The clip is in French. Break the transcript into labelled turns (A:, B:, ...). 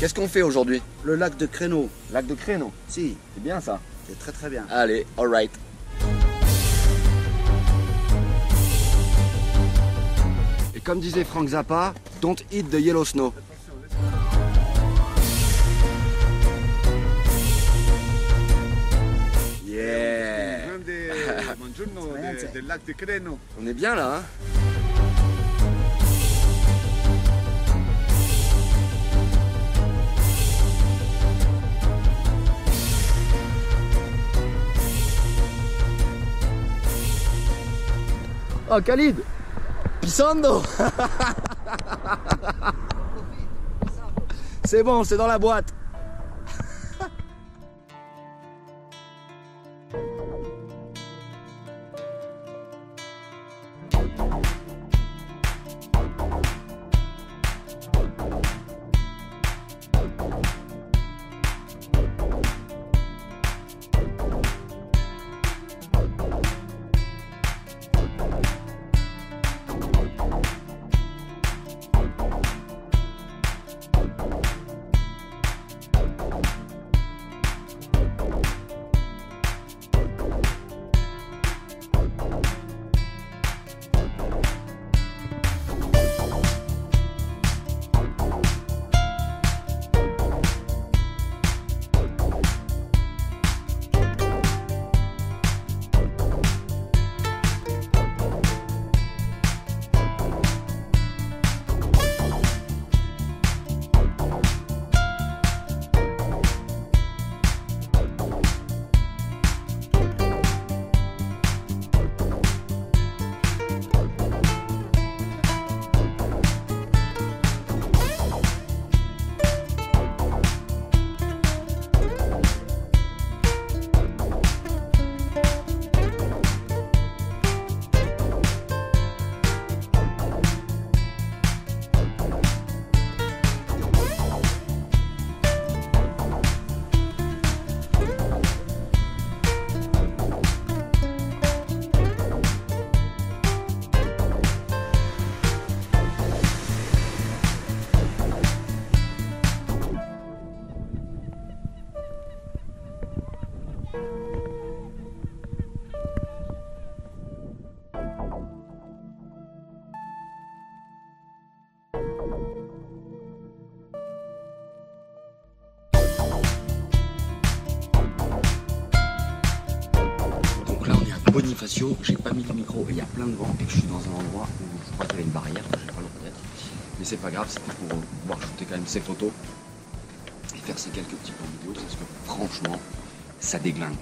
A: Qu'est-ce qu'on fait aujourd'hui
B: Le lac de Créneau.
A: Lac de Créneau.
B: Si,
A: C'est bien ça.
B: c'est très très bien.
A: Allez, alright. Et comme disait Frank Zappa, don't eat the yellow snow. Yeah. On est bien là, hein Oh Khalid. Pisando. C'est bon, c'est dans la boîte Bonifacio, j'ai pas mis le micro, il y a plein de vent et je suis dans un endroit où je crois qu'il y avait une barrière, je vais pas le reconnaître. Mais c'est pas grave, c'était pour euh, pouvoir shooter quand même ces photos et faire ces quelques petits points vidéo parce que franchement, ça déglingue.